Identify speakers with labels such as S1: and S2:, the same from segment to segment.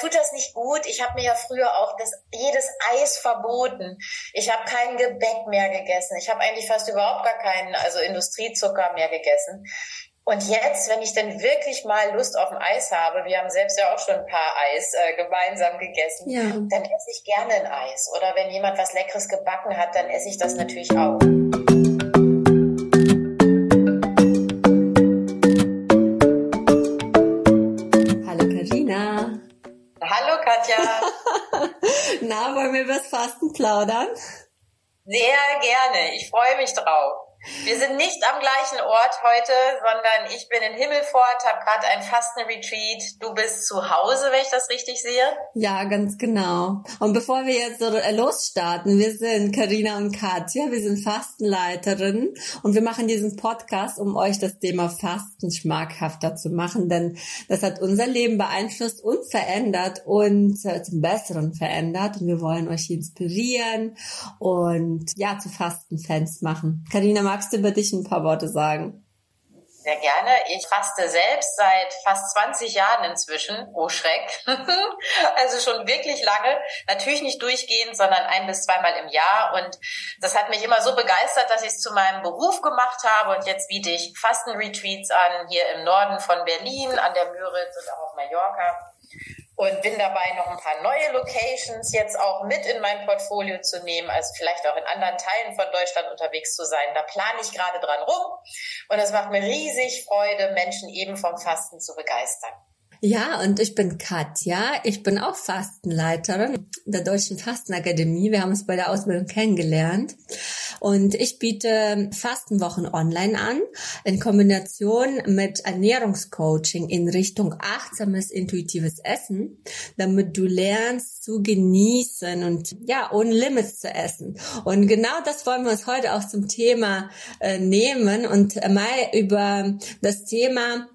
S1: tut das nicht gut? Ich habe mir ja früher auch das, jedes Eis verboten. Ich habe kein Gebäck mehr gegessen. Ich habe eigentlich fast überhaupt gar keinen, also Industriezucker mehr gegessen. Und jetzt, wenn ich dann wirklich mal Lust auf ein Eis habe, wir haben selbst ja auch schon ein paar Eis äh, gemeinsam gegessen, ja. dann esse ich gerne ein Eis. Oder wenn jemand was Leckeres gebacken hat, dann esse ich das natürlich auch.
S2: Über das Fasten plaudern?
S1: Sehr gerne. Ich freue mich drauf. Wir sind nicht am gleichen Ort heute, sondern ich bin in Himmelfort, habe gerade ein Fastenretreat. Du bist zu Hause, wenn ich das richtig sehe.
S2: Ja, ganz genau. Und bevor wir jetzt so losstarten, wir sind Karina und Katja, wir sind Fastenleiterinnen und wir machen diesen Podcast, um euch das Thema Fasten schmackhafter zu machen, denn das hat unser Leben beeinflusst und verändert und äh, zum Besseren verändert und wir wollen euch inspirieren und ja, zu Fastenfans machen. Karina, magst du über dich ein paar Worte sagen?
S1: Sehr gerne. Ich faste selbst seit fast 20 Jahren inzwischen. Oh Schreck. also schon wirklich lange. Natürlich nicht durchgehend, sondern ein bis zweimal im Jahr. Und das hat mich immer so begeistert, dass ich es zu meinem Beruf gemacht habe. Und jetzt biete ich Fastenretreats an, hier im Norden von Berlin, an der Müritz und auch auf Mallorca und bin dabei noch ein paar neue Locations jetzt auch mit in mein Portfolio zu nehmen, also vielleicht auch in anderen Teilen von Deutschland unterwegs zu sein. Da plane ich gerade dran rum und es macht mir riesig Freude, Menschen eben vom Fasten zu begeistern.
S2: Ja, und ich bin Katja. Ich bin auch Fastenleiterin der Deutschen Fastenakademie. Wir haben uns bei der Ausbildung kennengelernt. Und ich biete Fastenwochen online an in Kombination mit Ernährungscoaching in Richtung achtsames, intuitives Essen, damit du lernst zu genießen und ja, ohne Limits zu essen. Und genau das wollen wir uns heute auch zum Thema äh, nehmen und mal über das Thema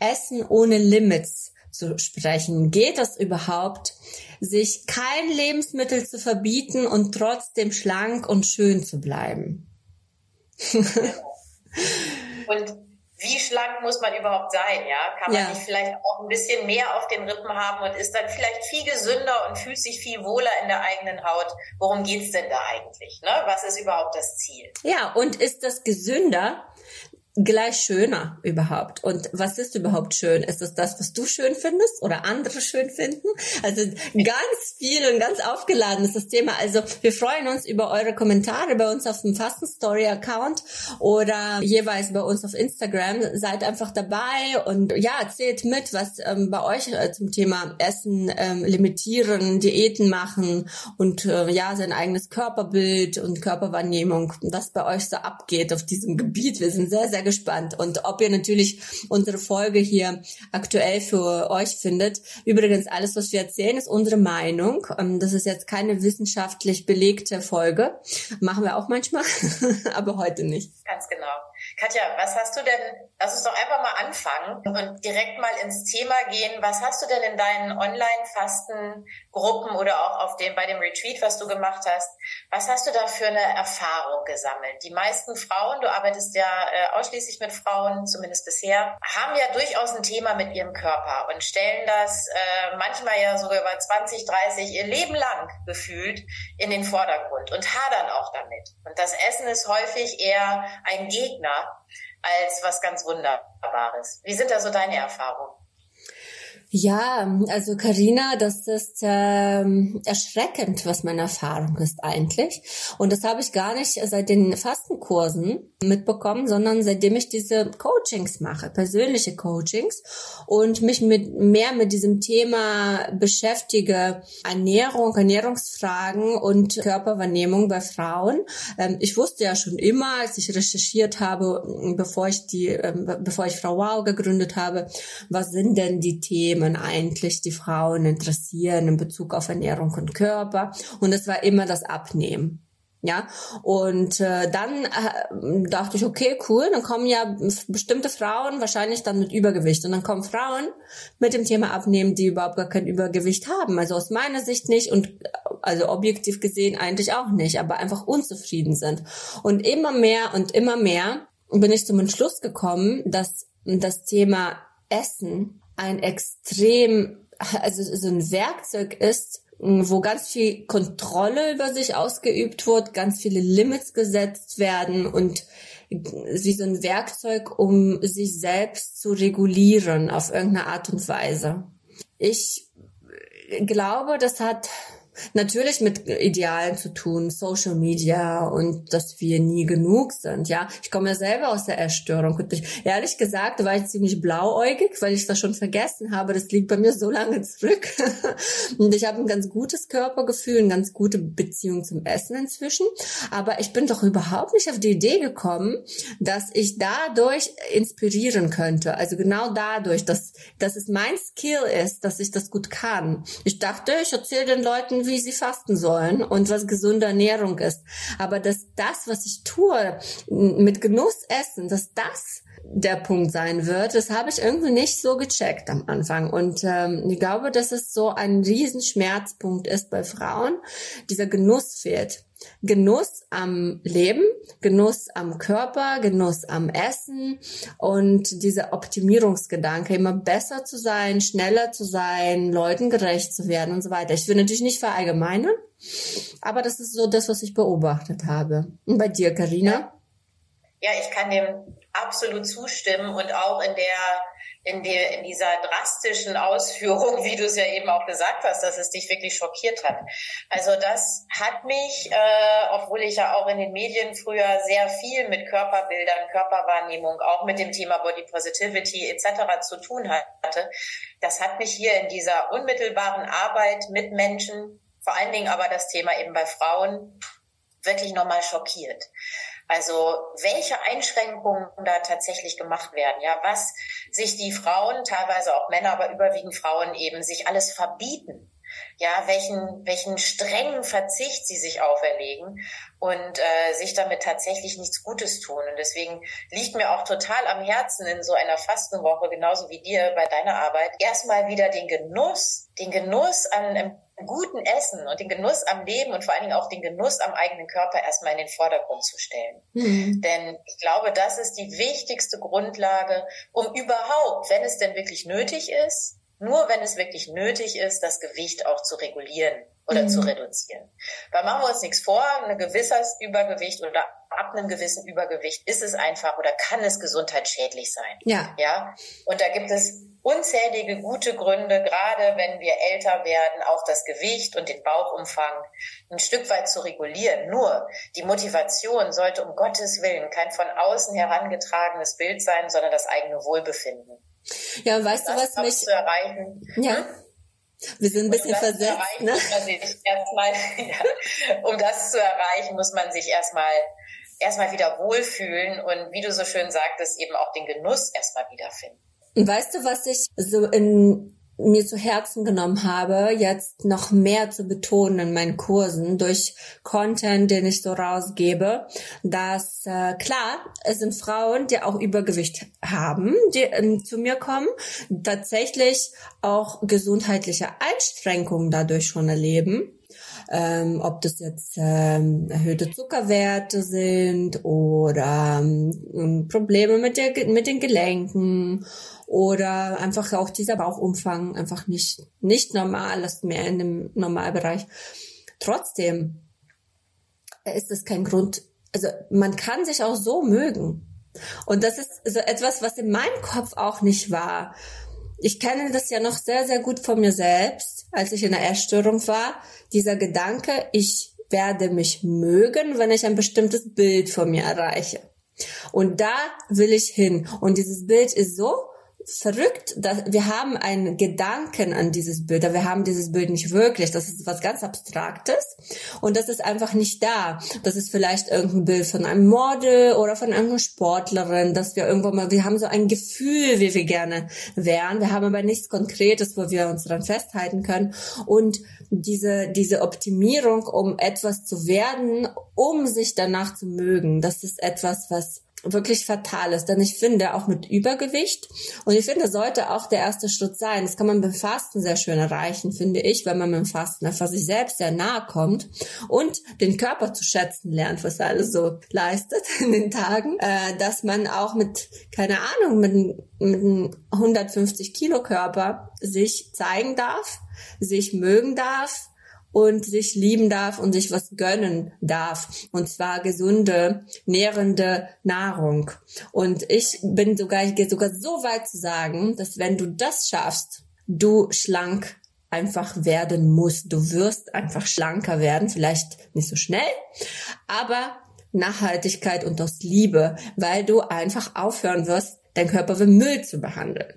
S2: Essen ohne Limits zu sprechen. Geht das überhaupt, sich kein Lebensmittel zu verbieten und trotzdem schlank und schön zu bleiben?
S1: und wie schlank muss man überhaupt sein, ja? Kann man ja. nicht vielleicht auch ein bisschen mehr auf den Rippen haben und ist dann vielleicht viel gesünder und fühlt sich viel wohler in der eigenen Haut? Worum geht's denn da eigentlich? Ne? Was ist überhaupt das Ziel?
S2: Ja, und ist das gesünder, gleich schöner überhaupt. Und was ist überhaupt schön? Ist es das, was du schön findest oder andere schön finden? Also ganz viel und ganz aufgeladen ist das Thema. Also wir freuen uns über eure Kommentare bei uns auf dem Fasten Story Account oder jeweils bei uns auf Instagram. Seid einfach dabei und ja, erzählt mit, was ähm, bei euch äh, zum Thema Essen ähm, limitieren, Diäten machen und äh, ja, sein eigenes Körperbild und Körperwahrnehmung, was bei euch so abgeht auf diesem Gebiet. Wir sind sehr, sehr gespannt und ob ihr natürlich unsere Folge hier aktuell für euch findet. Übrigens, alles, was wir erzählen, ist unsere Meinung. Ähm, das ist jetzt keine wissenschaftlich belegte Folge. Machen wir auch manchmal, aber heute nicht.
S1: Ganz genau. Katja, was hast du denn, lass uns doch einfach mal anfangen und direkt mal ins Thema gehen. Was hast du denn in deinen Online-Fastengruppen oder auch auf dem, bei dem Retreat, was du gemacht hast, was hast du da für eine Erfahrung gesammelt? Die meisten Frauen, du arbeitest ja äh, ausschließlich mit Frauen, zumindest bisher, haben ja durchaus ein Thema mit ihrem Körper und stellen das äh, manchmal ja sogar über 20, 30 ihr Leben lang gefühlt in den Vordergrund und hadern auch damit. Und das Essen ist häufig eher ein Gegner als was ganz Wunderbares. Wie sind da so deine Erfahrungen?
S2: Ja, also Karina, das ist ähm, erschreckend, was meine Erfahrung ist eigentlich. Und das habe ich gar nicht seit den Fastenkursen mitbekommen, sondern seitdem ich diese Coachings mache, persönliche Coachings und mich mit mehr mit diesem Thema beschäftige, Ernährung, Ernährungsfragen und Körperwahrnehmung bei Frauen. Ähm, ich wusste ja schon immer, als ich recherchiert habe, bevor ich die, ähm, bevor ich Frau Wow gegründet habe, was sind denn die Themen? Themen eigentlich die Frauen interessieren in Bezug auf Ernährung und Körper. Und es war immer das Abnehmen. Ja, und äh, dann äh, dachte ich, okay, cool, dann kommen ja bestimmte Frauen wahrscheinlich dann mit Übergewicht. Und dann kommen Frauen mit dem Thema Abnehmen, die überhaupt gar kein Übergewicht haben. Also aus meiner Sicht nicht und also objektiv gesehen eigentlich auch nicht, aber einfach unzufrieden sind. Und immer mehr und immer mehr bin ich zum Entschluss gekommen, dass das Thema Essen ein extrem also so ein Werkzeug ist, wo ganz viel Kontrolle über sich ausgeübt wird, ganz viele Limits gesetzt werden und wie so ein Werkzeug, um sich selbst zu regulieren auf irgendeine Art und Weise. Ich glaube, das hat natürlich mit Idealen zu tun, Social Media und dass wir nie genug sind. Ja, ich komme ja selber aus der Erstörung. Und ich, ehrlich gesagt war ich ziemlich blauäugig, weil ich das schon vergessen habe. Das liegt bei mir so lange zurück. und ich habe ein ganz gutes Körpergefühl, eine ganz gute Beziehung zum Essen inzwischen. Aber ich bin doch überhaupt nicht auf die Idee gekommen, dass ich dadurch inspirieren könnte. Also genau dadurch, dass, dass es mein Skill ist, dass ich das gut kann. Ich dachte, ich erzähle den Leuten, wie sie fasten sollen und was gesunde Ernährung ist. Aber dass das, was ich tue, mit Genuss essen, dass das der Punkt sein wird, das habe ich irgendwie nicht so gecheckt am Anfang. Und ähm, ich glaube, dass es so ein Riesenschmerzpunkt ist bei Frauen. Dieser Genuss fehlt. Genuss am Leben, Genuss am Körper, Genuss am Essen und dieser Optimierungsgedanke, immer besser zu sein, schneller zu sein, Leuten gerecht zu werden und so weiter. Ich will natürlich nicht verallgemeinern, aber das ist so das, was ich beobachtet habe. Und bei dir, Karina?
S1: Ja, ich kann dem absolut zustimmen und auch in der in, der, in dieser drastischen Ausführung, wie du es ja eben auch gesagt hast, dass es dich wirklich schockiert hat. Also das hat mich, äh, obwohl ich ja auch in den Medien früher sehr viel mit Körperbildern, Körperwahrnehmung, auch mit dem Thema Body Positivity etc. zu tun hatte, das hat mich hier in dieser unmittelbaren Arbeit mit Menschen, vor allen Dingen aber das Thema eben bei Frauen, wirklich nochmal schockiert. Also welche Einschränkungen da tatsächlich gemacht werden, ja, was sich die Frauen, teilweise auch Männer, aber überwiegend Frauen eben sich alles verbieten, ja, welchen, welchen strengen Verzicht sie sich auferlegen und äh, sich damit tatsächlich nichts Gutes tun. Und deswegen liegt mir auch total am Herzen in so einer Fastenwoche, genauso wie dir bei deiner Arbeit, erstmal wieder den Genuss, den Genuss an guten Essen und den Genuss am Leben und vor allen Dingen auch den Genuss am eigenen Körper erstmal in den Vordergrund zu stellen. Mhm. Denn ich glaube, das ist die wichtigste Grundlage, um überhaupt, wenn es denn wirklich nötig ist, nur wenn es wirklich nötig ist, das Gewicht auch zu regulieren oder mhm. zu reduzieren. Weil machen wir uns nichts vor, ein gewisses Übergewicht oder ab einem gewissen Übergewicht ist es einfach oder kann es gesundheitsschädlich sein.
S2: Ja.
S1: Ja. Und da gibt es unzählige gute Gründe, gerade wenn wir älter werden, auch das Gewicht und den Bauchumfang ein Stück weit zu regulieren. Nur die Motivation sollte um Gottes Willen kein von außen herangetragenes Bild sein, sondern das eigene Wohlbefinden.
S2: Ja, weißt du, was mich
S1: zu erreichen?
S2: Ja. Hm? Wir sind ein bisschen um versetzt, ne?
S1: erstmal, ja, um das zu erreichen, muss man sich erstmal erstmal wieder wohlfühlen und wie du so schön sagtest, eben auch den Genuss erstmal wiederfinden.
S2: Weißt du, was ich so in mir zu Herzen genommen habe, jetzt noch mehr zu betonen in meinen Kursen durch Content, den ich so rausgebe, dass äh, klar, es sind Frauen, die auch Übergewicht haben, die ähm, zu mir kommen, tatsächlich auch gesundheitliche Einschränkungen dadurch schon erleben ähm, ob das jetzt ähm, erhöhte Zuckerwerte sind oder ähm, Probleme mit, der, mit den Gelenken oder einfach auch dieser Bauchumfang einfach nicht, nicht normal ist, mehr in dem Normalbereich. Trotzdem ist es kein Grund, also man kann sich auch so mögen. Und das ist so etwas, was in meinem Kopf auch nicht war. Ich kenne das ja noch sehr, sehr gut von mir selbst, als ich in der Essstörung war. Dieser Gedanke, ich werde mich mögen, wenn ich ein bestimmtes Bild von mir erreiche. Und da will ich hin. Und dieses Bild ist so verrückt, dass wir haben einen Gedanken an dieses Bild, aber wir haben dieses Bild nicht wirklich. Das ist was ganz Abstraktes und das ist einfach nicht da. Das ist vielleicht irgendein Bild von einem Model oder von irgendeiner Sportlerin, dass wir irgendwo mal, wir haben so ein Gefühl, wie wir gerne wären. Wir haben aber nichts Konkretes, wo wir uns dran festhalten können und diese, diese Optimierung, um etwas zu werden, um sich danach zu mögen, das ist etwas, was wirklich fatal ist. Denn ich finde, auch mit Übergewicht, und ich finde, sollte auch der erste Schritt sein, das kann man beim Fasten sehr schön erreichen, finde ich, wenn man beim Fasten einfach sich selbst sehr nahe kommt und den Körper zu schätzen lernt, was er alles so leistet in den Tagen, äh, dass man auch mit, keine Ahnung, mit, mit einem 150 Kilo Körper sich zeigen darf, sich mögen darf, und sich lieben darf und sich was gönnen darf. Und zwar gesunde, nährende Nahrung. Und ich bin sogar, ich gehe sogar so weit zu sagen, dass wenn du das schaffst, du schlank einfach werden musst. Du wirst einfach schlanker werden, vielleicht nicht so schnell, aber Nachhaltigkeit und aus Liebe, weil du einfach aufhören wirst, dein Körper wie Müll zu behandeln.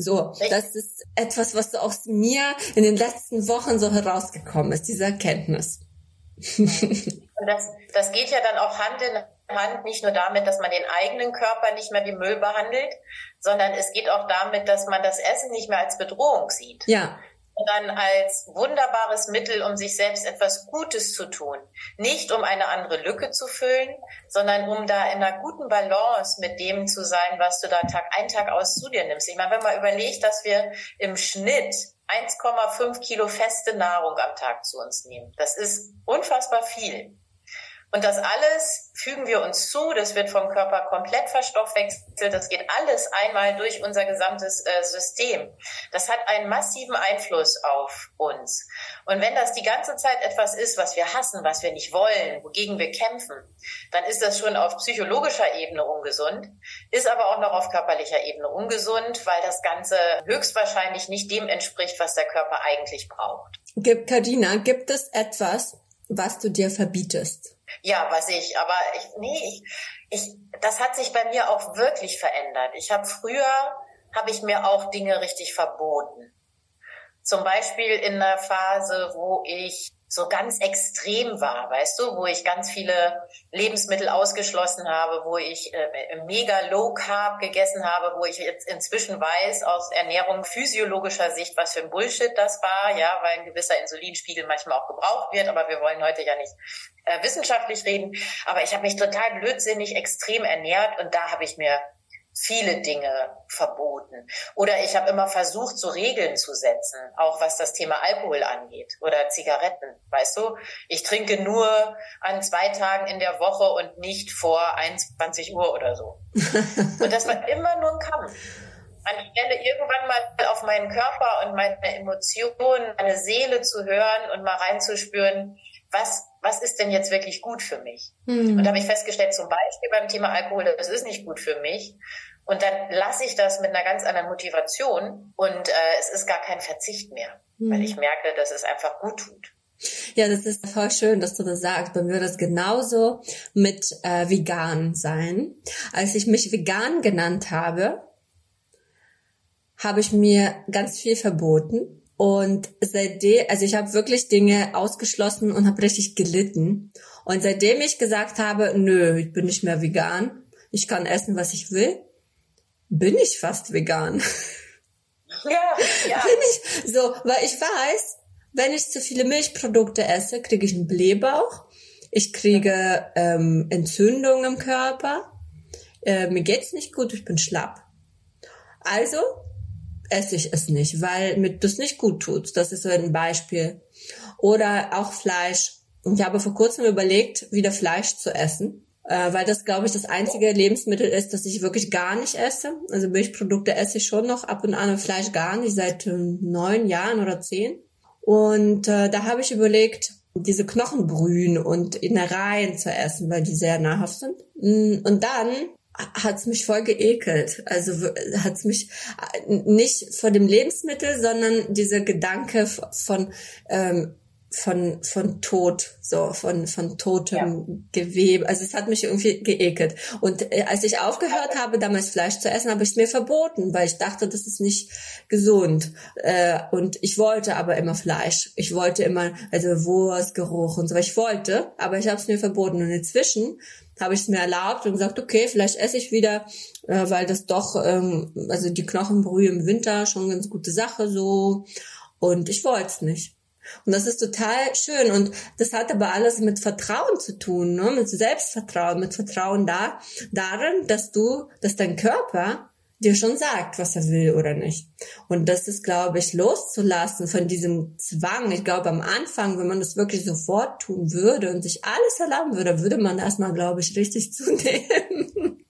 S2: So, das ist etwas, was aus mir in den letzten Wochen so herausgekommen ist, diese Erkenntnis.
S1: Und das, das geht ja dann auch Hand in Hand, nicht nur damit, dass man den eigenen Körper nicht mehr wie Müll behandelt, sondern es geht auch damit, dass man das Essen nicht mehr als Bedrohung sieht.
S2: Ja
S1: sondern als wunderbares Mittel, um sich selbst etwas Gutes zu tun. Nicht um eine andere Lücke zu füllen, sondern um da in einer guten Balance mit dem zu sein, was du da Tag ein, Tag aus zu dir nimmst. Ich meine, wenn man überlegt, dass wir im Schnitt 1,5 Kilo feste Nahrung am Tag zu uns nehmen, das ist unfassbar viel. Und das alles fügen wir uns zu, das wird vom Körper komplett verstoffwechselt, das geht alles einmal durch unser gesamtes äh, System. Das hat einen massiven Einfluss auf uns. Und wenn das die ganze Zeit etwas ist, was wir hassen, was wir nicht wollen, wogegen wir kämpfen, dann ist das schon auf psychologischer Ebene ungesund, ist aber auch noch auf körperlicher Ebene ungesund, weil das Ganze höchstwahrscheinlich nicht dem entspricht, was der Körper eigentlich braucht.
S2: Gibt, Carina, gibt es etwas, was du dir verbietest?
S1: Ja, was ich, aber ich, nee, ich, ich, das hat sich bei mir auch wirklich verändert. Ich habe früher, habe ich mir auch Dinge richtig verboten. Zum Beispiel in einer Phase, wo ich so ganz extrem war, weißt du, wo ich ganz viele Lebensmittel ausgeschlossen habe, wo ich äh, mega low carb gegessen habe, wo ich jetzt inzwischen weiß aus Ernährung physiologischer Sicht, was für ein Bullshit das war, ja, weil ein gewisser Insulinspiegel manchmal auch gebraucht wird, aber wir wollen heute ja nicht äh, wissenschaftlich reden, aber ich habe mich total blödsinnig extrem ernährt und da habe ich mir viele Dinge verboten. Oder ich habe immer versucht, so Regeln zu setzen, auch was das Thema Alkohol angeht oder Zigaretten. Weißt du, ich trinke nur an zwei Tagen in der Woche und nicht vor 21 Uhr oder so. und das war immer nur ein Kampf. Anstelle irgendwann mal auf meinen Körper und meine Emotionen, meine Seele zu hören und mal reinzuspüren, was, was ist denn jetzt wirklich gut für mich? Mhm. Und da habe ich festgestellt, zum Beispiel beim Thema Alkohol, das ist nicht gut für mich. Und dann lasse ich das mit einer ganz anderen Motivation und äh, es ist gar kein Verzicht mehr, mhm. weil ich merke, dass es einfach gut tut.
S2: Ja, das ist voll schön, dass du das sagst. Bei mir wird das genauso mit äh, vegan sein. Als ich mich vegan genannt habe, habe ich mir ganz viel verboten. Und seitdem, also ich habe wirklich Dinge ausgeschlossen und habe richtig gelitten. Und seitdem ich gesagt habe, nö, ich bin nicht mehr vegan, ich kann essen, was ich will, bin ich fast vegan.
S1: Ja, ja.
S2: Bin ich so, weil ich weiß, wenn ich zu viele Milchprodukte esse, kriege ich einen Blähbauch, ich kriege ähm, Entzündungen im Körper, äh, mir geht's nicht gut, ich bin schlapp. Also esse ich es nicht, weil mir das nicht gut tut. Das ist so ein Beispiel. Oder auch Fleisch. Ich habe vor kurzem überlegt, wieder Fleisch zu essen äh, weil das, glaube ich, das einzige Lebensmittel ist, das ich wirklich gar nicht esse. Also Milchprodukte esse ich schon noch ab und an, Fleisch gar nicht, seit äh, neun Jahren oder zehn. Und äh, da habe ich überlegt, diese Knochenbrühen und Innereien zu essen, weil die sehr nahrhaft sind. Mm, und dann hat's mich voll geekelt. Also hat's mich äh, nicht vor dem Lebensmittel, sondern dieser Gedanke von ähm, von von Tod, so von von totem ja. Gewebe. Also es hat mich irgendwie geekelt. Und äh, als ich aufgehört habe, damals Fleisch zu essen, habe ich es mir verboten, weil ich dachte, das ist nicht gesund. Äh, und ich wollte aber immer Fleisch. Ich wollte immer also Wurstgeruch und so. Ich wollte, aber ich habe es mir verboten. Und inzwischen habe ich es mir erlaubt und gesagt, okay, vielleicht esse ich wieder, äh, weil das doch ähm, also die Knochenbrühe im Winter schon ganz gute Sache so. Und ich wollte es nicht. Und das ist total schön. Und das hat aber alles mit Vertrauen zu tun, ne? mit Selbstvertrauen, mit Vertrauen da, darin, dass du, dass dein Körper dir schon sagt, was er will oder nicht. Und das ist, glaube ich, loszulassen von diesem Zwang. Ich glaube, am Anfang, wenn man das wirklich sofort tun würde und sich alles erlauben würde, würde man erstmal, glaube ich, richtig zunehmen.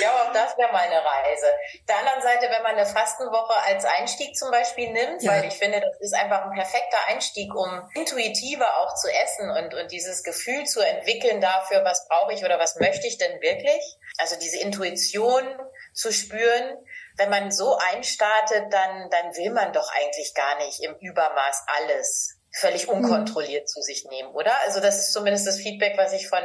S1: Ja, auch das wäre mal eine Reise. Der anderen Seite, wenn man eine Fastenwoche als Einstieg zum Beispiel nimmt, ja. weil ich finde, das ist einfach ein perfekter Einstieg, um intuitiver auch zu essen und, und dieses Gefühl zu entwickeln dafür, was brauche ich oder was möchte ich denn wirklich. Also diese Intuition zu spüren. Wenn man so einstartet, dann, dann will man doch eigentlich gar nicht im Übermaß alles völlig mhm. unkontrolliert mhm. zu sich nehmen, oder? Also das ist zumindest das Feedback, was ich von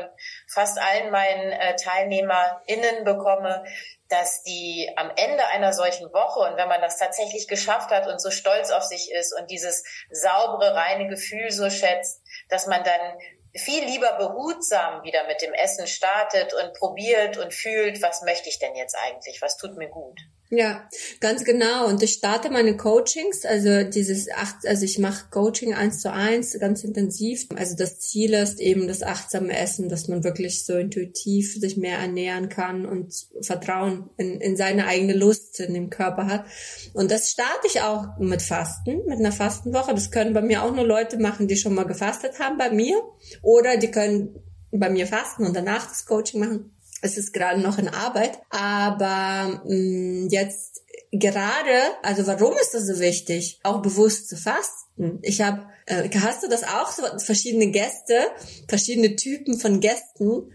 S1: fast allen meinen äh, TeilnehmerInnen bekomme, dass die am Ende einer solchen Woche und wenn man das tatsächlich geschafft hat und so stolz auf sich ist und dieses saubere, reine Gefühl so schätzt, dass man dann viel lieber behutsam wieder mit dem Essen startet und probiert und fühlt, was möchte ich denn jetzt eigentlich, was tut mir gut.
S2: Ja, ganz genau. Und ich starte meine Coachings, also dieses acht, also ich mache Coaching eins zu eins, ganz intensiv. Also das Ziel ist eben das achtsame Essen, dass man wirklich so intuitiv sich mehr ernähren kann und Vertrauen in, in seine eigene Lust in dem Körper hat. Und das starte ich auch mit Fasten, mit einer Fastenwoche. Das können bei mir auch nur Leute machen, die schon mal gefastet haben bei mir. Oder die können bei mir fasten und danach das Coaching machen. Es ist gerade noch in Arbeit, aber mh, mm, jetzt gerade, also warum ist das so wichtig, auch bewusst zu fasten? Ich habe, äh, hast du das auch so verschiedene Gäste, verschiedene Typen von Gästen,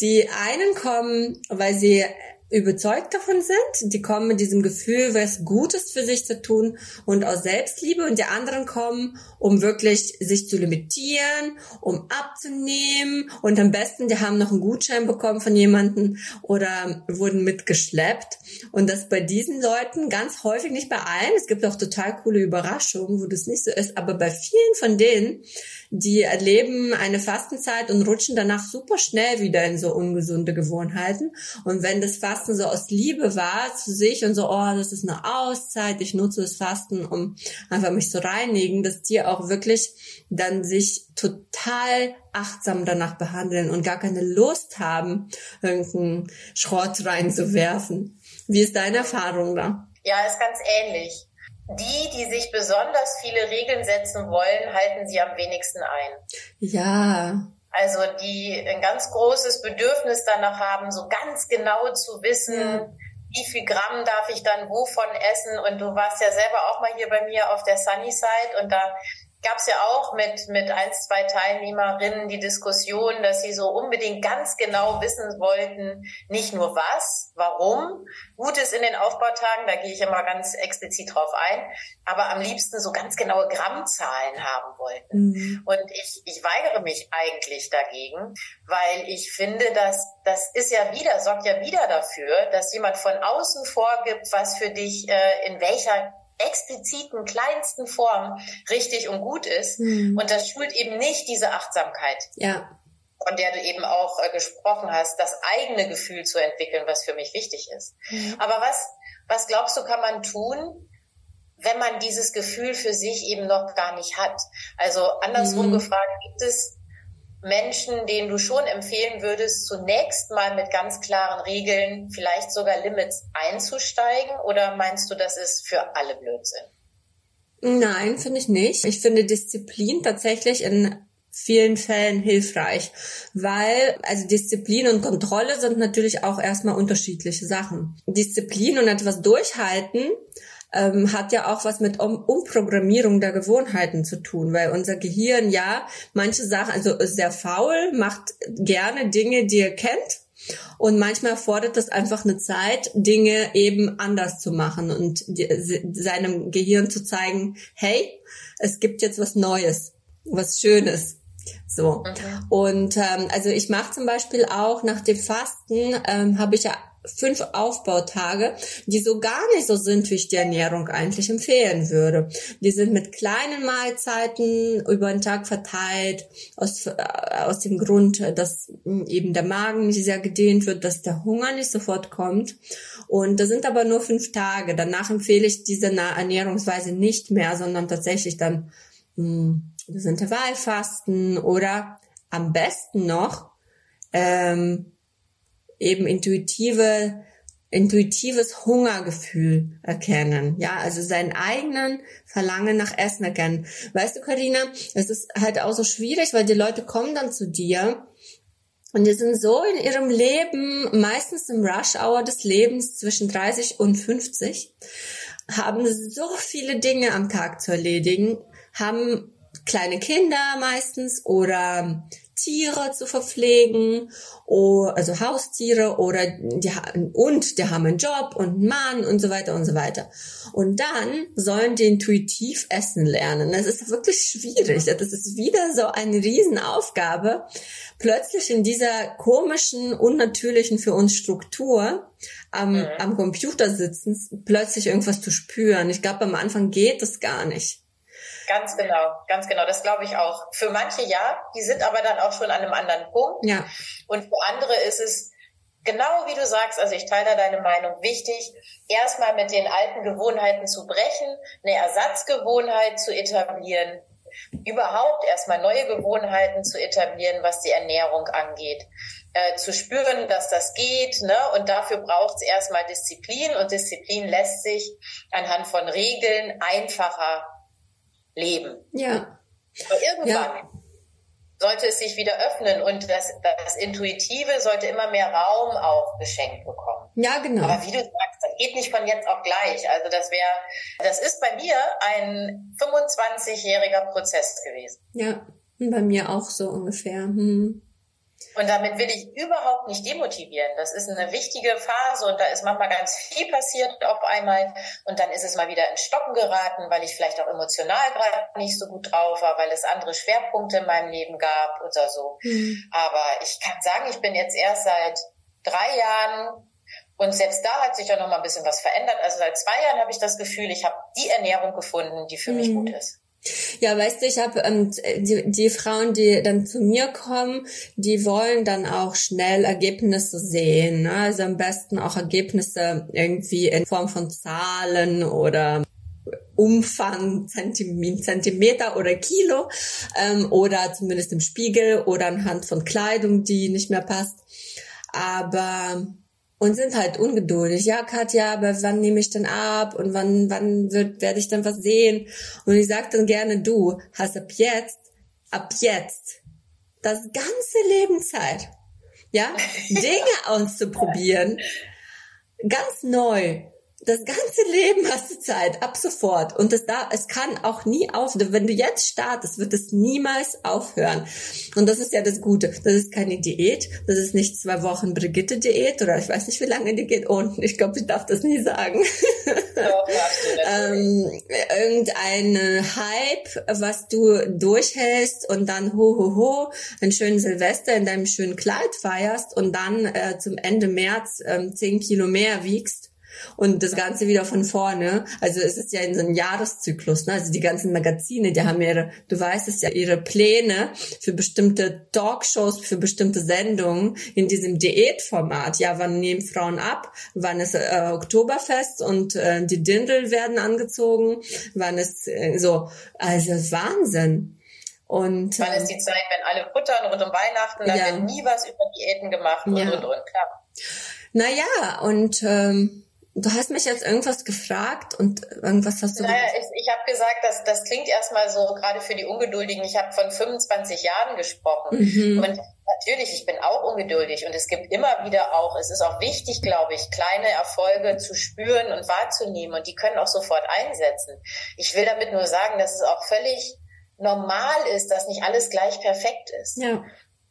S2: die einen kommen, weil sie überzeugt davon sind. Die kommen mit diesem Gefühl, was Gutes für sich zu tun und aus Selbstliebe und die anderen kommen, um wirklich sich zu limitieren, um abzunehmen und am besten, die haben noch einen Gutschein bekommen von jemanden oder wurden mitgeschleppt. Und das bei diesen Leuten ganz häufig, nicht bei allen, es gibt auch total coole Überraschungen, wo das nicht so ist, aber bei vielen von denen, die erleben eine Fastenzeit und rutschen danach super schnell wieder in so ungesunde Gewohnheiten. Und wenn das Fasten so aus Liebe war zu sich und so, oh, das ist eine Auszeit, ich nutze das Fasten, um einfach mich zu reinigen, dass die auch wirklich dann sich total achtsam danach behandeln und gar keine Lust haben, irgendeinen Schrott reinzuwerfen. Wie ist deine Erfahrung da?
S1: Ja, ist ganz ähnlich. Die, die sich besonders viele Regeln setzen wollen, halten sie am wenigsten ein.
S2: Ja.
S1: Also die ein ganz großes Bedürfnis danach haben, so ganz genau zu wissen, mhm. wie viel Gramm darf ich dann wovon essen. Und du warst ja selber auch mal hier bei mir auf der Sunny Side und da gab es ja auch mit, mit ein, zwei Teilnehmerinnen die Diskussion, dass sie so unbedingt ganz genau wissen wollten, nicht nur was, warum, gut ist in den Aufbautagen, da gehe ich immer ganz explizit drauf ein, aber am liebsten so ganz genaue Grammzahlen haben wollten. Mhm. Und ich, ich weigere mich eigentlich dagegen, weil ich finde, dass das ist ja wieder, sorgt ja wieder dafür, dass jemand von außen vorgibt, was für dich äh, in welcher expliziten, kleinsten Form richtig und gut ist. Mhm. Und das schult eben nicht diese Achtsamkeit.
S2: Ja.
S1: Von der du eben auch äh, gesprochen hast, das eigene Gefühl zu entwickeln, was für mich wichtig ist. Mhm. Aber was, was glaubst du, kann man tun, wenn man dieses Gefühl für sich eben noch gar nicht hat? Also andersrum mhm. gefragt, gibt es Menschen, denen du schon empfehlen würdest, zunächst mal mit ganz klaren Regeln, vielleicht sogar Limits einzusteigen? Oder meinst du, das ist für alle Blödsinn?
S2: Nein, finde ich nicht. Ich finde Disziplin tatsächlich in vielen Fällen hilfreich, weil also Disziplin und Kontrolle sind natürlich auch erstmal unterschiedliche Sachen. Disziplin und etwas durchhalten ähm, hat ja auch was mit um Umprogrammierung der Gewohnheiten zu tun, weil unser Gehirn ja manche Sachen, also ist sehr faul, macht gerne Dinge, die er kennt. Und manchmal fordert es einfach eine Zeit, Dinge eben anders zu machen und die, seinem Gehirn zu zeigen, hey, es gibt jetzt was Neues, was Schönes. So. Mhm. Und ähm, also ich mache zum Beispiel auch nach dem Fasten, ähm, habe ich ja fünf Aufbautage, die so gar nicht so sind, wie ich die Ernährung eigentlich empfehlen würde. Die sind mit kleinen Mahlzeiten über den Tag verteilt, aus, äh, aus dem Grund, dass eben der Magen nicht sehr gedehnt wird, dass der Hunger nicht sofort kommt. Und das sind aber nur fünf Tage. Danach empfehle ich diese Ernährungsweise nicht mehr, sondern tatsächlich dann mh, hm, das Intervallfasten oder am besten noch ähm, eben intuitive intuitives Hungergefühl erkennen. Ja, also seinen eigenen Verlangen nach Essen erkennen. Weißt du, Karina, es ist halt auch so schwierig, weil die Leute kommen dann zu dir und die sind so in ihrem Leben, meistens im Rush Hour des Lebens zwischen 30 und 50, haben so viele Dinge am Tag zu erledigen, haben kleine Kinder meistens oder Tiere zu verpflegen, also Haustiere oder die, und die haben einen Job und einen Mann und so weiter und so weiter. Und dann sollen die intuitiv essen lernen. Das ist wirklich schwierig. Das ist wieder so eine Riesenaufgabe, plötzlich in dieser komischen, unnatürlichen für uns Struktur am, mhm. am Computer sitzen, plötzlich irgendwas zu spüren. Ich glaube, am Anfang geht das gar nicht.
S1: Ganz genau, ganz genau. Das glaube ich auch. Für manche ja, die sind aber dann auch schon an einem anderen Punkt.
S2: Ja.
S1: Und für andere ist es genau wie du sagst, also ich teile da deine Meinung, wichtig, erstmal mit den alten Gewohnheiten zu brechen, eine Ersatzgewohnheit zu etablieren, überhaupt erstmal neue Gewohnheiten zu etablieren, was die Ernährung angeht. Äh, zu spüren, dass das geht, ne? Und dafür braucht es erstmal Disziplin und Disziplin lässt sich anhand von Regeln einfacher leben.
S2: Ja.
S1: Aber irgendwann ja. sollte es sich wieder öffnen und das, das Intuitive sollte immer mehr Raum auch geschenkt bekommen.
S2: Ja, genau.
S1: Aber wie du sagst, das geht nicht von jetzt auf gleich. Also das wäre, das ist bei mir ein 25-jähriger Prozess gewesen.
S2: Ja, bei mir auch so ungefähr. Hm.
S1: Und damit will ich überhaupt nicht demotivieren. Das ist eine wichtige Phase und da ist manchmal ganz viel passiert auf einmal und dann ist es mal wieder in Stocken geraten, weil ich vielleicht auch emotional gerade nicht so gut drauf war, weil es andere Schwerpunkte in meinem Leben gab oder so. Mhm. Aber ich kann sagen, ich bin jetzt erst seit drei Jahren und selbst da hat sich ja noch mal ein bisschen was verändert. Also seit zwei Jahren habe ich das Gefühl, ich habe die Ernährung gefunden, die für mhm. mich gut ist.
S2: Ja, weißt du, ich habe ähm, die, die Frauen, die dann zu mir kommen, die wollen dann auch schnell Ergebnisse sehen. Ne? Also am besten auch Ergebnisse irgendwie in Form von Zahlen oder Umfang Zentimeter oder Kilo ähm, oder zumindest im Spiegel oder anhand von Kleidung, die nicht mehr passt. Aber und sind halt ungeduldig. Ja, Katja, aber wann nehme ich denn ab und wann, wann wird, werde ich dann was sehen? Und ich sage dann gerne, du hast ab jetzt, ab jetzt das ganze Leben Zeit, ja, Dinge auszuprobieren, ganz neu, das ganze Leben hast du Zeit, ab sofort. Und es da, es kann auch nie aufhören. Wenn du jetzt startest, wird es niemals aufhören. Und das ist ja das Gute. Das ist keine Diät. Das ist nicht zwei Wochen Brigitte-Diät oder ich weiß nicht, wie lange die geht. Und ich glaube, ich darf das nie sagen. ähm, irgendein Hype, was du durchhältst und dann ho, ho, ho, einen schönen Silvester in deinem schönen Kleid feierst und dann äh, zum Ende März ähm, zehn Kilo mehr wiegst und das Ganze wieder von vorne. Also es ist ja in so einem Jahreszyklus, ne? Also die ganzen Magazine, die haben ihre, du weißt es ja, ihre Pläne für bestimmte Talkshows, für bestimmte Sendungen in diesem Diätformat. Ja, wann nehmen Frauen ab? Wann ist äh, Oktoberfest und äh, die Dindel werden angezogen? Wann ist äh, so, also Wahnsinn. Und,
S1: Wann ist die Zeit, wenn alle futtern rund um Weihnachten, dann ja. wird nie was über Diäten gemacht und, ja. und, und, klar.
S2: Naja, und ähm, Du hast mich jetzt irgendwas gefragt und irgendwas hast du
S1: naja, ich, ich habe gesagt, dass das klingt erstmal so gerade für die Ungeduldigen. Ich habe von 25 Jahren gesprochen mhm. und natürlich, ich bin auch ungeduldig und es gibt immer wieder auch, es ist auch wichtig, glaube ich, kleine Erfolge zu spüren und wahrzunehmen und die können auch sofort einsetzen. Ich will damit nur sagen, dass es auch völlig normal ist, dass nicht alles gleich perfekt ist.
S2: Ja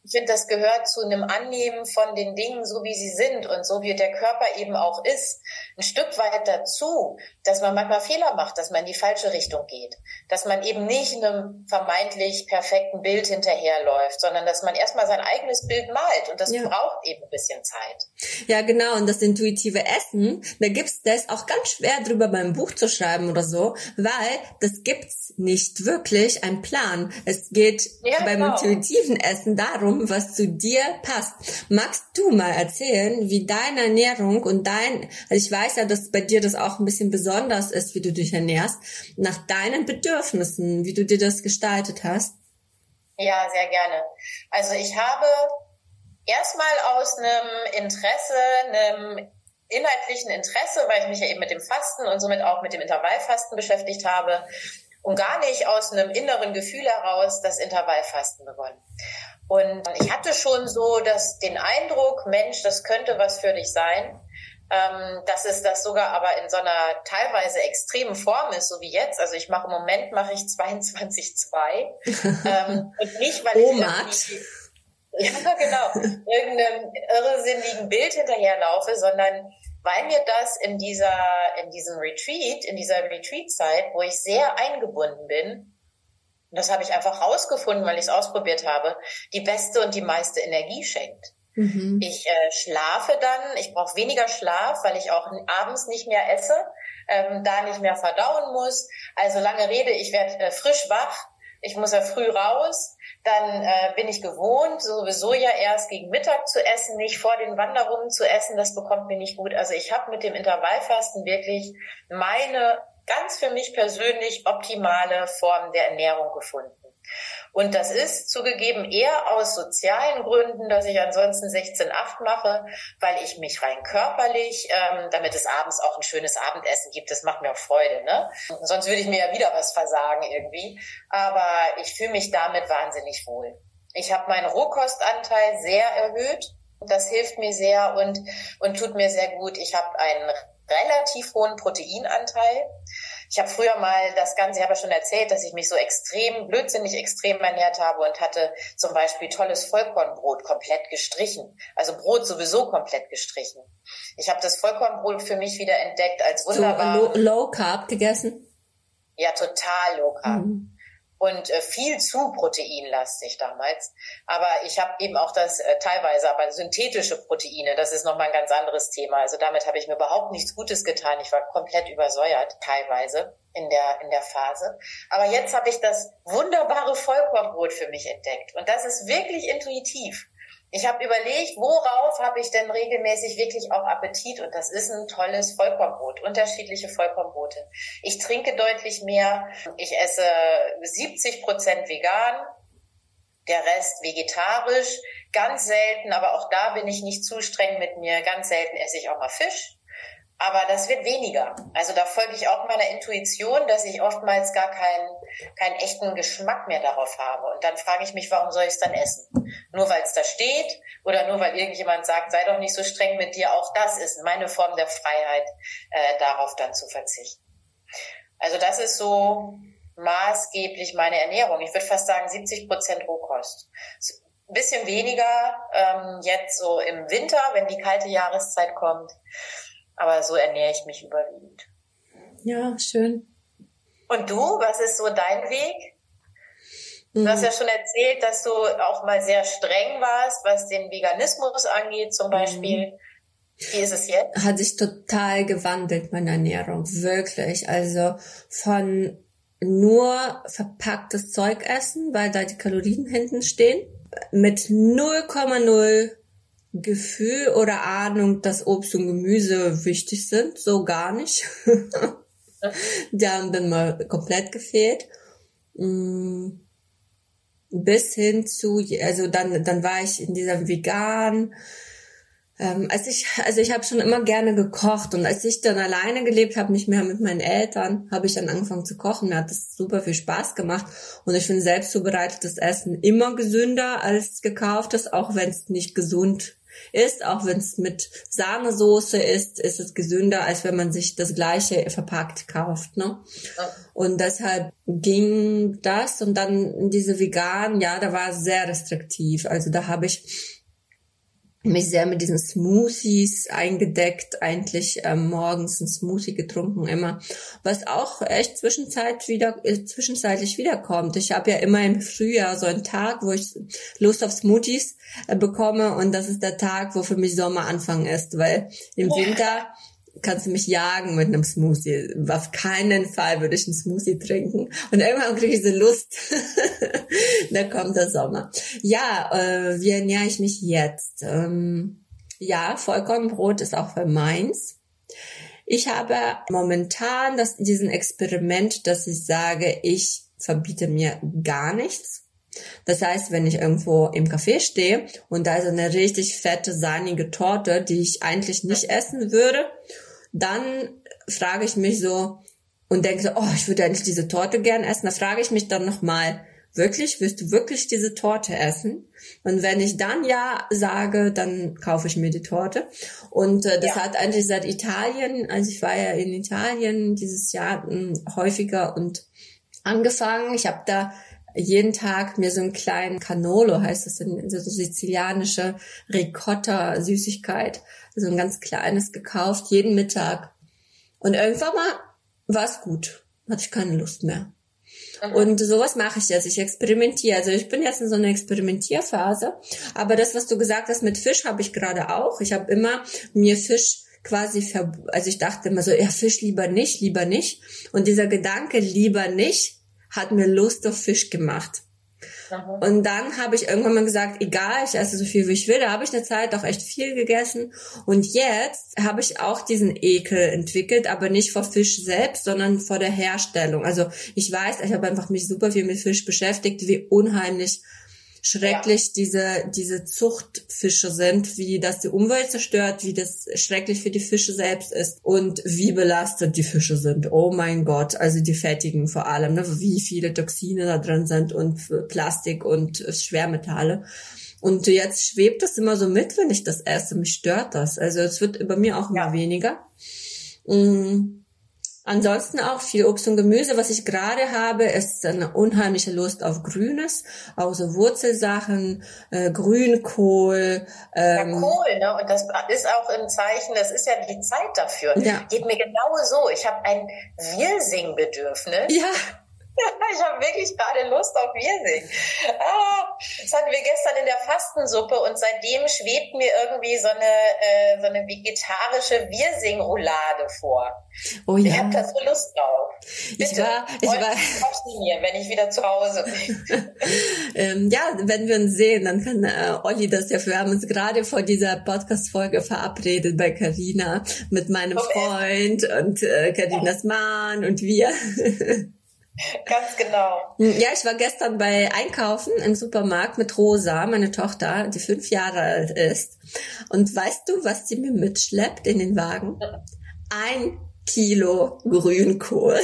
S1: ich finde, das gehört zu einem Annehmen von den Dingen, so wie sie sind und so wie der Körper eben auch ist, ein Stück weit dazu, dass man manchmal Fehler macht, dass man in die falsche Richtung geht, dass man eben nicht einem vermeintlich perfekten Bild hinterherläuft, sondern dass man erstmal sein eigenes Bild malt und das ja. braucht eben ein bisschen Zeit.
S2: Ja, genau. Und das intuitive Essen, da gibt's das auch ganz schwer drüber beim Buch zu schreiben oder so, weil das gibt's nicht wirklich ein Plan. Es geht ja, beim genau. intuitiven Essen darum, darum, was zu dir passt. Magst du mal erzählen, wie deine Ernährung und dein, also ich weiß ja, dass bei dir das auch ein bisschen besonders ist, wie du dich ernährst, nach deinen Bedürfnissen, wie du dir das gestaltet hast?
S1: Ja, sehr gerne. Also ich habe erstmal aus einem Interesse, einem inhaltlichen Interesse, weil ich mich ja eben mit dem Fasten und somit auch mit dem Intervallfasten beschäftigt habe, und gar nicht aus einem inneren Gefühl heraus das Intervallfasten begonnen. Und ich hatte schon so dass den Eindruck, Mensch, das könnte was für dich sein. Ähm, dass es das sogar aber in so einer teilweise extremen Form ist, so wie jetzt. Also ich mache im Moment mache ich 22,2 ähm, und nicht, weil ich ja genau irgendeinem irrsinnigen Bild hinterherlaufe, sondern weil mir das in dieser, in diesem Retreat, in dieser Retreat-Zeit, wo ich sehr eingebunden bin, und das habe ich einfach rausgefunden, weil ich es ausprobiert habe, die beste und die meiste Energie schenkt. Mhm. Ich äh, schlafe dann, ich brauche weniger Schlaf, weil ich auch abends nicht mehr esse, ähm, da nicht mehr verdauen muss. Also lange Rede, ich werde äh, frisch wach, ich muss ja früh raus, dann äh, bin ich gewohnt, sowieso ja erst gegen Mittag zu essen, nicht vor den Wanderungen zu essen, das bekommt mir nicht gut. Also ich habe mit dem Intervallfasten wirklich meine ganz für mich persönlich optimale Form der Ernährung gefunden. Und das ist zugegeben eher aus sozialen Gründen, dass ich ansonsten 16-8 mache, weil ich mich rein körperlich, ähm, damit es abends auch ein schönes Abendessen gibt, das macht mir auch Freude. Ne? Sonst würde ich mir ja wieder was versagen irgendwie. Aber ich fühle mich damit wahnsinnig wohl. Ich habe meinen Rohkostanteil sehr erhöht. Das hilft mir sehr und, und tut mir sehr gut. Ich habe einen relativ hohen Proteinanteil. Ich habe früher mal das Ganze, ich habe ja schon erzählt, dass ich mich so extrem, blödsinnig extrem ernährt habe und hatte zum Beispiel tolles Vollkornbrot komplett gestrichen. Also Brot sowieso komplett gestrichen. Ich habe das Vollkornbrot für mich wieder entdeckt als wunderbar.
S2: So low, low Carb gegessen?
S1: Ja, total Low Carb. Mhm und äh, viel zu proteinlastig damals. Aber ich habe eben auch das äh, teilweise, aber synthetische Proteine, das ist nochmal ein ganz anderes Thema. Also damit habe ich mir überhaupt nichts Gutes getan. Ich war komplett übersäuert teilweise in der, in der Phase. Aber jetzt habe ich das wunderbare Vollkornbrot für mich entdeckt. Und das ist wirklich intuitiv. Ich habe überlegt, worauf habe ich denn regelmäßig wirklich auch Appetit? Und das ist ein tolles Vollkornbrot, unterschiedliche Vollkornbrote. Ich trinke deutlich mehr. Ich esse 70 Prozent vegan, der Rest vegetarisch. Ganz selten, aber auch da bin ich nicht zu streng mit mir. Ganz selten esse ich auch mal Fisch. Aber das wird weniger. Also da folge ich auch meiner Intuition, dass ich oftmals gar keinen, keinen echten Geschmack mehr darauf habe. Und dann frage ich mich, warum soll ich es dann essen? Nur weil es da steht oder nur weil irgendjemand sagt, sei doch nicht so streng mit dir. Auch das ist meine Form der Freiheit, äh, darauf dann zu verzichten. Also das ist so maßgeblich meine Ernährung. Ich würde fast sagen 70 Prozent Rohkost. Ein bisschen weniger ähm, jetzt so im Winter, wenn die kalte Jahreszeit kommt. Aber so ernähre ich mich überwiegend.
S2: Ja, schön.
S1: Und du, was ist so dein Weg? Du hast mhm. ja schon erzählt, dass du auch mal sehr streng warst, was den Veganismus angeht zum Beispiel. Mhm. Wie ist es jetzt?
S2: Hat sich total gewandelt, meine Ernährung. Wirklich. Also von nur verpacktes Zeug essen, weil da die Kalorien hinten stehen, mit 0,0 Gefühl oder Ahnung, dass Obst und Gemüse wichtig sind, so gar nicht. Die haben dann mal komplett gefehlt. Mm. Bis hin zu, also dann, dann war ich in dieser vegan, ähm, als ich, also ich habe schon immer gerne gekocht und als ich dann alleine gelebt habe, nicht mehr mit meinen Eltern, habe ich dann angefangen zu kochen. Mir hat das super viel Spaß gemacht und ich finde selbst zubereitetes Essen immer gesünder als gekauftes, auch wenn es nicht gesund ist, auch wenn es mit Sahnesoße ist, ist es gesünder, als wenn man sich das gleiche verpackt kauft. Ne? Und deshalb ging das und dann diese vegan, ja, da war es sehr restriktiv. Also da habe ich mich sehr mit diesen Smoothies eingedeckt, eigentlich ähm, morgens ein Smoothie getrunken immer, was auch echt zwischenzeit wieder, äh, zwischenzeitlich wiederkommt. Ich habe ja immer im Frühjahr so einen Tag, wo ich Lust auf Smoothies äh, bekomme und das ist der Tag, wo für mich Sommeranfang ist, weil im Winter kannst du mich jagen mit einem Smoothie. Auf keinen Fall würde ich einen Smoothie trinken. Und irgendwann kriege ich diese Lust. da kommt der Sommer. Ja, äh, wie ernähre ich mich jetzt? Ähm, ja, Vollkornbrot ist auch für meins. Ich habe momentan das, diesen Experiment, dass ich sage, ich verbiete mir gar nichts. Das heißt, wenn ich irgendwo im Café stehe und da ist eine richtig fette, sahnige Torte, die ich eigentlich nicht essen würde, dann frage ich mich so und denke so, oh, ich würde eigentlich diese Torte gern essen. Da frage ich mich dann nochmal, wirklich, willst du wirklich diese Torte essen? Und wenn ich dann ja sage, dann kaufe ich mir die Torte. Und äh, das ja. hat eigentlich seit Italien, also ich war ja in Italien dieses Jahr mh, hm, häufiger und angefangen. Ich habe da jeden Tag mir so einen kleinen Canolo, heißt das, in, so sizilianische Ricotta-Süßigkeit, so ein ganz kleines gekauft, jeden Mittag. Und irgendwann mal war es gut. Hatte ich keine Lust mehr. Und sowas mache ich jetzt. Ich experimentiere. Also ich bin jetzt in so einer Experimentierphase. Aber das, was du gesagt hast mit Fisch, habe ich gerade auch. Ich habe immer mir Fisch quasi ver also ich dachte immer so, ja, Fisch lieber nicht, lieber nicht. Und dieser Gedanke lieber nicht hat mir Lust auf Fisch gemacht. Und dann habe ich irgendwann mal gesagt, egal, ich esse so viel wie ich will. Da habe ich eine Zeit auch echt viel gegessen. Und jetzt habe ich auch diesen Ekel entwickelt, aber nicht vor Fisch selbst, sondern vor der Herstellung. Also ich weiß, ich habe einfach mich super viel mit Fisch beschäftigt, wie unheimlich schrecklich ja. diese, diese Zuchtfische sind, wie das die Umwelt zerstört, wie das schrecklich für die Fische selbst ist und wie belastet die Fische sind. Oh mein Gott, also die fettigen vor allem, ne? wie viele Toxine da drin sind und Plastik und Schwermetalle. Und jetzt schwebt das immer so mit, wenn ich das esse. Mich stört das. Also es wird bei mir auch immer ja. weniger. Mm. Ansonsten auch viel Obst und Gemüse. Was ich gerade habe, ist eine unheimliche Lust auf Grünes, auch so Wurzelsachen, äh, Grünkohl.
S1: Ähm, ja, Kohl, ne? Und das ist auch ein Zeichen, das ist ja die Zeit dafür. Ja. Geht mir genau so. Ich habe ein Wirsing-Bedürfnis.
S2: Ja.
S1: Ich habe wirklich gerade Lust auf Wirsing. Ah, das hatten wir gestern in der Fastensuppe und seitdem schwebt mir irgendwie so eine, äh, so eine vegetarische Wirsing-Roulade vor. Oh ja. Ich habe da so Lust drauf. Bitte,
S2: ich war, ich war,
S1: mir, wenn ich wieder zu Hause bin.
S2: ähm, ja, wenn wir uns sehen, dann kann äh, Olli das ja. Wir haben uns gerade vor dieser Podcast-Folge verabredet bei Carina mit meinem okay. Freund und äh, Carinas Mann und wir.
S1: Ganz genau.
S2: Ja, ich war gestern bei Einkaufen im Supermarkt mit Rosa, meine Tochter, die fünf Jahre alt ist. Und weißt du, was sie mir mitschleppt in den Wagen? Ein Kilo Grünkohl.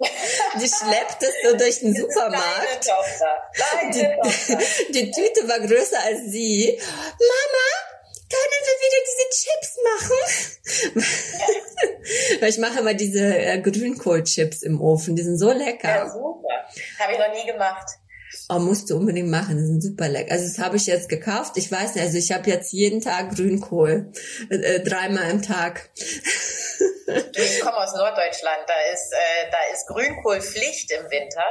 S2: Die schleppt es so durch den Supermarkt.
S1: Deine Tochter. Deine
S2: die, Tochter. die Tüte war größer als sie. Mama, können diese Chips machen? Weil ich mache immer diese äh, Grünkohlchips im Ofen, die sind so lecker.
S1: Ja, super. Habe ich noch nie gemacht.
S2: Oh, musst du unbedingt machen, die sind super lecker. Also das habe ich jetzt gekauft. Ich weiß nicht, also ich habe jetzt jeden Tag Grünkohl, äh, äh dreimal im Tag.
S1: Ich komme aus Norddeutschland, da ist, äh, da ist Grünkohl Pflicht im Winter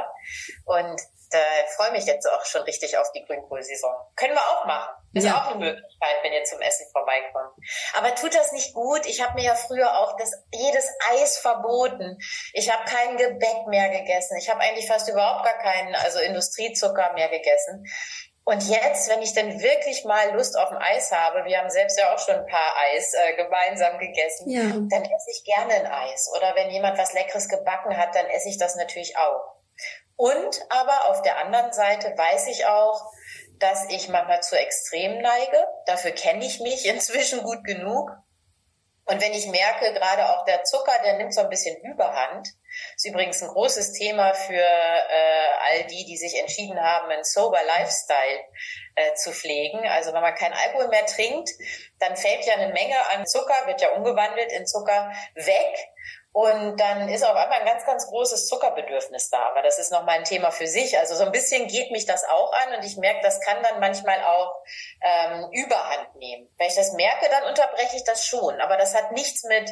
S1: und da freue mich jetzt auch schon richtig auf die Grünkohlsaison. Können wir auch machen. Ist ja. auch eine Möglichkeit, wenn ihr zum Essen vorbeikommt. Aber tut das nicht gut? Ich habe mir ja früher auch das, jedes Eis verboten. Ich habe kein Gebäck mehr gegessen. Ich habe eigentlich fast überhaupt gar keinen, also Industriezucker mehr gegessen. Und jetzt, wenn ich dann wirklich mal Lust auf ein Eis habe, wir haben selbst ja auch schon ein paar Eis äh, gemeinsam gegessen, ja. dann esse ich gerne ein Eis. Oder wenn jemand was Leckeres gebacken hat, dann esse ich das natürlich auch. Und aber auf der anderen Seite weiß ich auch, dass ich manchmal zu Extrem neige. Dafür kenne ich mich inzwischen gut genug. Und wenn ich merke, gerade auch der Zucker, der nimmt so ein bisschen Überhand. Ist übrigens ein großes Thema für äh, all die, die sich entschieden haben, einen sober Lifestyle äh, zu pflegen. Also wenn man kein Alkohol mehr trinkt, dann fällt ja eine Menge an Zucker, wird ja umgewandelt in Zucker weg. Und dann ist auf einmal ein ganz, ganz großes Zuckerbedürfnis da. Aber das ist nochmal ein Thema für sich. Also so ein bisschen geht mich das auch an und ich merke, das kann dann manchmal auch ähm, Überhand nehmen. Wenn ich das merke, dann unterbreche ich das schon. Aber das hat nichts mit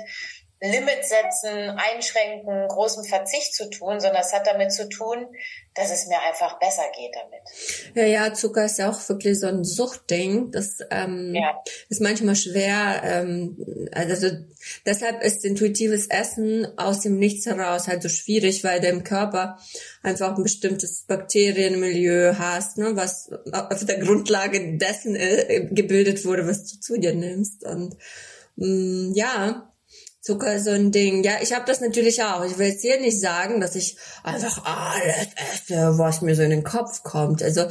S1: Limit setzen, einschränken, großem Verzicht zu tun, sondern es hat damit zu tun, dass es mir einfach besser geht damit.
S2: Ja, ja, Zucker ist ja auch wirklich so ein Suchtding. Das ähm, ja. ist manchmal schwer. Ähm, also deshalb ist intuitives Essen aus dem Nichts heraus halt so schwierig, weil du im Körper einfach ein bestimmtes Bakterienmilieu hast, ne, was auf der Grundlage dessen äh, gebildet wurde, was du zu dir nimmst. Und mh, mm, ja, Zucker so ein Ding. Ja, ich habe das natürlich auch. Ich will jetzt hier nicht sagen, dass ich einfach alles esse, was mir so in den Kopf kommt. Also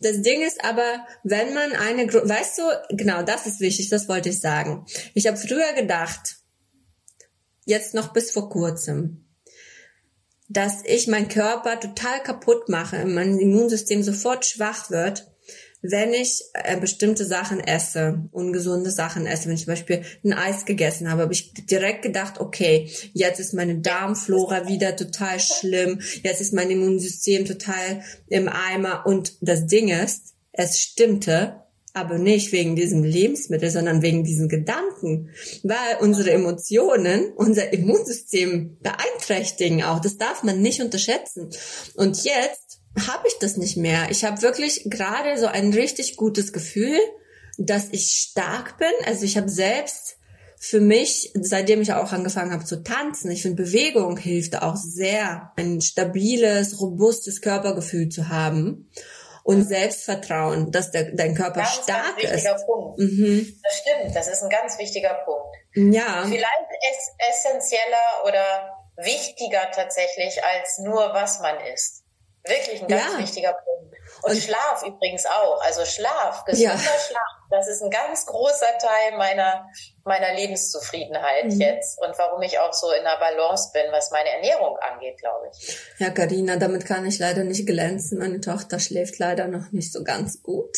S2: das Ding ist aber, wenn man eine, Gru weißt du, genau, das ist wichtig, das wollte ich sagen. Ich habe früher gedacht, jetzt noch bis vor kurzem, dass ich meinen Körper total kaputt mache, mein Immunsystem sofort schwach wird, wenn ich äh, bestimmte Sachen esse, ungesunde Sachen esse, wenn ich zum Beispiel ein Eis gegessen habe, habe ich direkt gedacht, okay, jetzt ist meine Darmflora wieder total schlimm, jetzt ist mein Immunsystem total im Eimer und das Ding ist, es stimmte, aber nicht wegen diesem Lebensmittel, sondern wegen diesen Gedanken, weil unsere Emotionen unser Immunsystem beeinträchtigen auch. Das darf man nicht unterschätzen. Und jetzt habe ich das nicht mehr. Ich habe wirklich gerade so ein richtig gutes Gefühl, dass ich stark bin. Also ich habe selbst für mich, seitdem ich auch angefangen habe zu tanzen, ich finde Bewegung hilft auch sehr, ein stabiles, robustes Körpergefühl zu haben und Selbstvertrauen, dass der, dein Körper ganz, stark ganz wichtiger ist.
S1: Punkt. Mhm. Das stimmt, das ist ein ganz wichtiger Punkt. Ja. Vielleicht ist essentieller oder wichtiger tatsächlich als nur was man isst. Wirklich ein ganz ja. wichtiger Punkt. Und, und, Schlaf übrigens auch. Also Schlaf, gesunder ja. Schlaf, das ist ein ganz großer Teil meiner, meiner Lebenszufriedenheit mhm. jetzt und warum ich auch so in der Balance bin, was meine Ernährung angeht, glaube ich.
S2: Ja, Karina, damit kann ich leider nicht glänzen. Meine Tochter schläft leider noch nicht so ganz gut.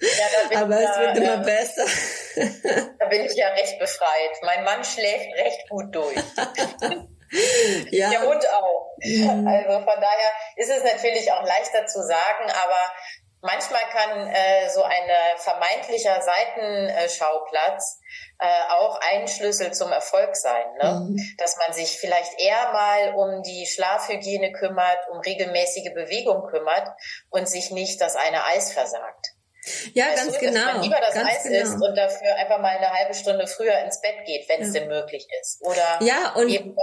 S2: Ja, Aber es wird immer äh, besser.
S1: Da bin ich ja recht befreit. Mein Mann schläft recht gut durch. ja. Der Hund auch. Mhm. Also von daher ist es natürlich auch leichter zu sagen, aber manchmal kann äh, so ein vermeintlicher Seitenschauplatz äh, auch ein Schlüssel zum Erfolg sein. Ne? Mhm. Dass man sich vielleicht eher mal um die Schlafhygiene kümmert, um regelmäßige Bewegung kümmert und sich nicht das eine Eis versagt.
S2: Ja, weißt ganz du, genau. Dass
S1: man lieber das Eis genau. isst und dafür einfach mal eine halbe Stunde früher ins Bett geht, wenn ja. es denn möglich ist. Oder
S2: ja, und, eben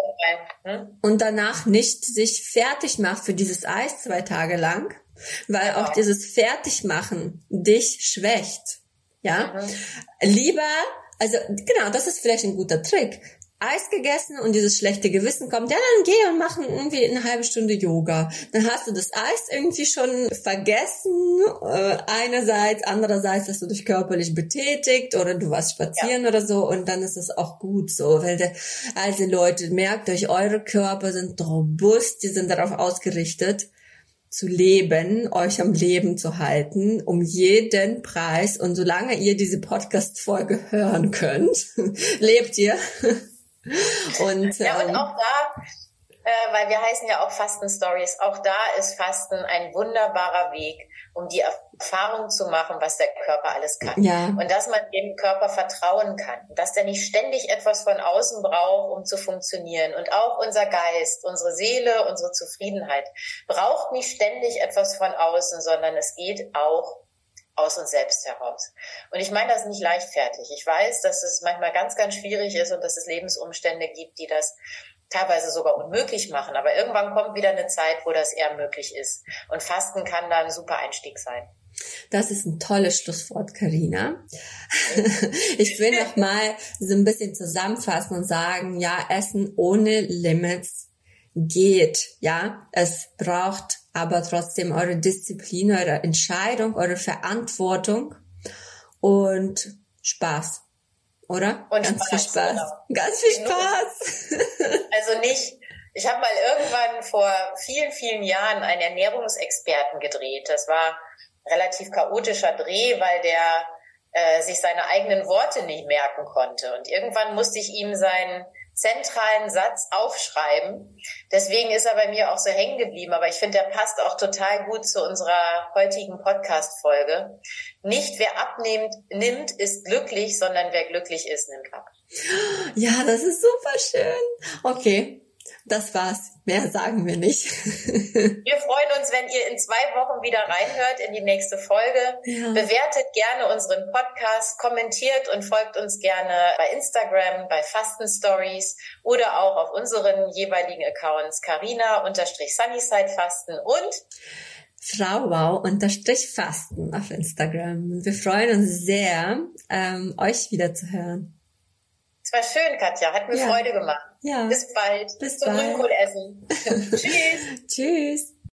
S2: hm? und danach nicht sich fertig macht für dieses Eis zwei Tage lang, weil genau. auch dieses Fertigmachen dich schwächt. Ja, mhm. lieber, also genau, das ist vielleicht ein guter Trick. Eis gegessen und dieses schlechte Gewissen kommt, ja, dann geh und mach irgendwie eine halbe Stunde Yoga. Dann hast du das Eis irgendwie schon vergessen, äh, einerseits, andererseits hast du dich körperlich betätigt oder du warst spazieren ja. oder so und dann ist es auch gut so, weil der, also Leute, merkt euch, eure Körper sind robust, die sind darauf ausgerichtet, zu leben, euch am Leben zu halten, um jeden Preis. Und solange ihr diese Podcast-Folge hören könnt, lebt ihr.
S1: Und, ja, und ähm, auch da, äh, weil wir heißen ja auch Fasten Stories, auch da ist Fasten ein wunderbarer Weg, um die Erfahrung zu machen, was der Körper alles kann. Ja. Und dass man dem Körper vertrauen kann, dass der nicht ständig etwas von außen braucht, um zu funktionieren. Und auch unser Geist, unsere Seele, unsere Zufriedenheit braucht nicht ständig etwas von außen, sondern es geht auch aus uns selbst heraus. Und ich meine das nicht leichtfertig. Ich weiß, dass es manchmal ganz, ganz schwierig ist und dass es Lebensumstände gibt, die das teilweise sogar unmöglich machen. Aber irgendwann kommt wieder eine Zeit, wo das eher möglich ist. Und Fasten kann da ein super Einstieg sein.
S2: Das ist ein tolles Schlusswort, Karina. Ich will noch mal so ein bisschen zusammenfassen und sagen, ja, Essen ohne Limits geht, ja. Es braucht aber trotzdem eure Disziplin, eure Entscheidung, eure Verantwortung und Spaß, oder?
S1: Und Ganz Spaß, viel Spaß.
S2: Genau. Ganz viel Spaß.
S1: Also nicht, ich habe mal irgendwann vor vielen, vielen Jahren einen Ernährungsexperten gedreht. Das war relativ chaotischer Dreh, weil der äh, sich seine eigenen Worte nicht merken konnte. Und irgendwann musste ich ihm seinen zentralen Satz aufschreiben. Deswegen ist er bei mir auch so hängen geblieben. Aber ich finde, der passt auch total gut zu unserer heutigen Podcast-Folge. Nicht wer abnimmt, nimmt, ist glücklich, sondern wer glücklich ist, nimmt ab.
S2: Ja, das ist super schön. Okay, das war's. Mehr sagen wir nicht.
S1: wir freuen uns, wenn ihr in zwei Wochen wieder reinhört in die nächste Folge. Ja. Bewertet gerne unseren Podcast, kommentiert und folgt uns gerne bei Instagram, bei Fasten Stories oder auch auf unseren jeweiligen Accounts Carina unterstrich Sunnyside Fasten und
S2: Frau Wow unterstrich Fasten auf Instagram. Wir freuen uns sehr, ähm, euch wieder zu hören.
S1: Es war schön, Katja. Hat mir ja. Freude gemacht. Ja. Bis bald.
S2: Bis Zum bald.
S1: Grünkohlessen. Tschüss.
S2: Tschüss.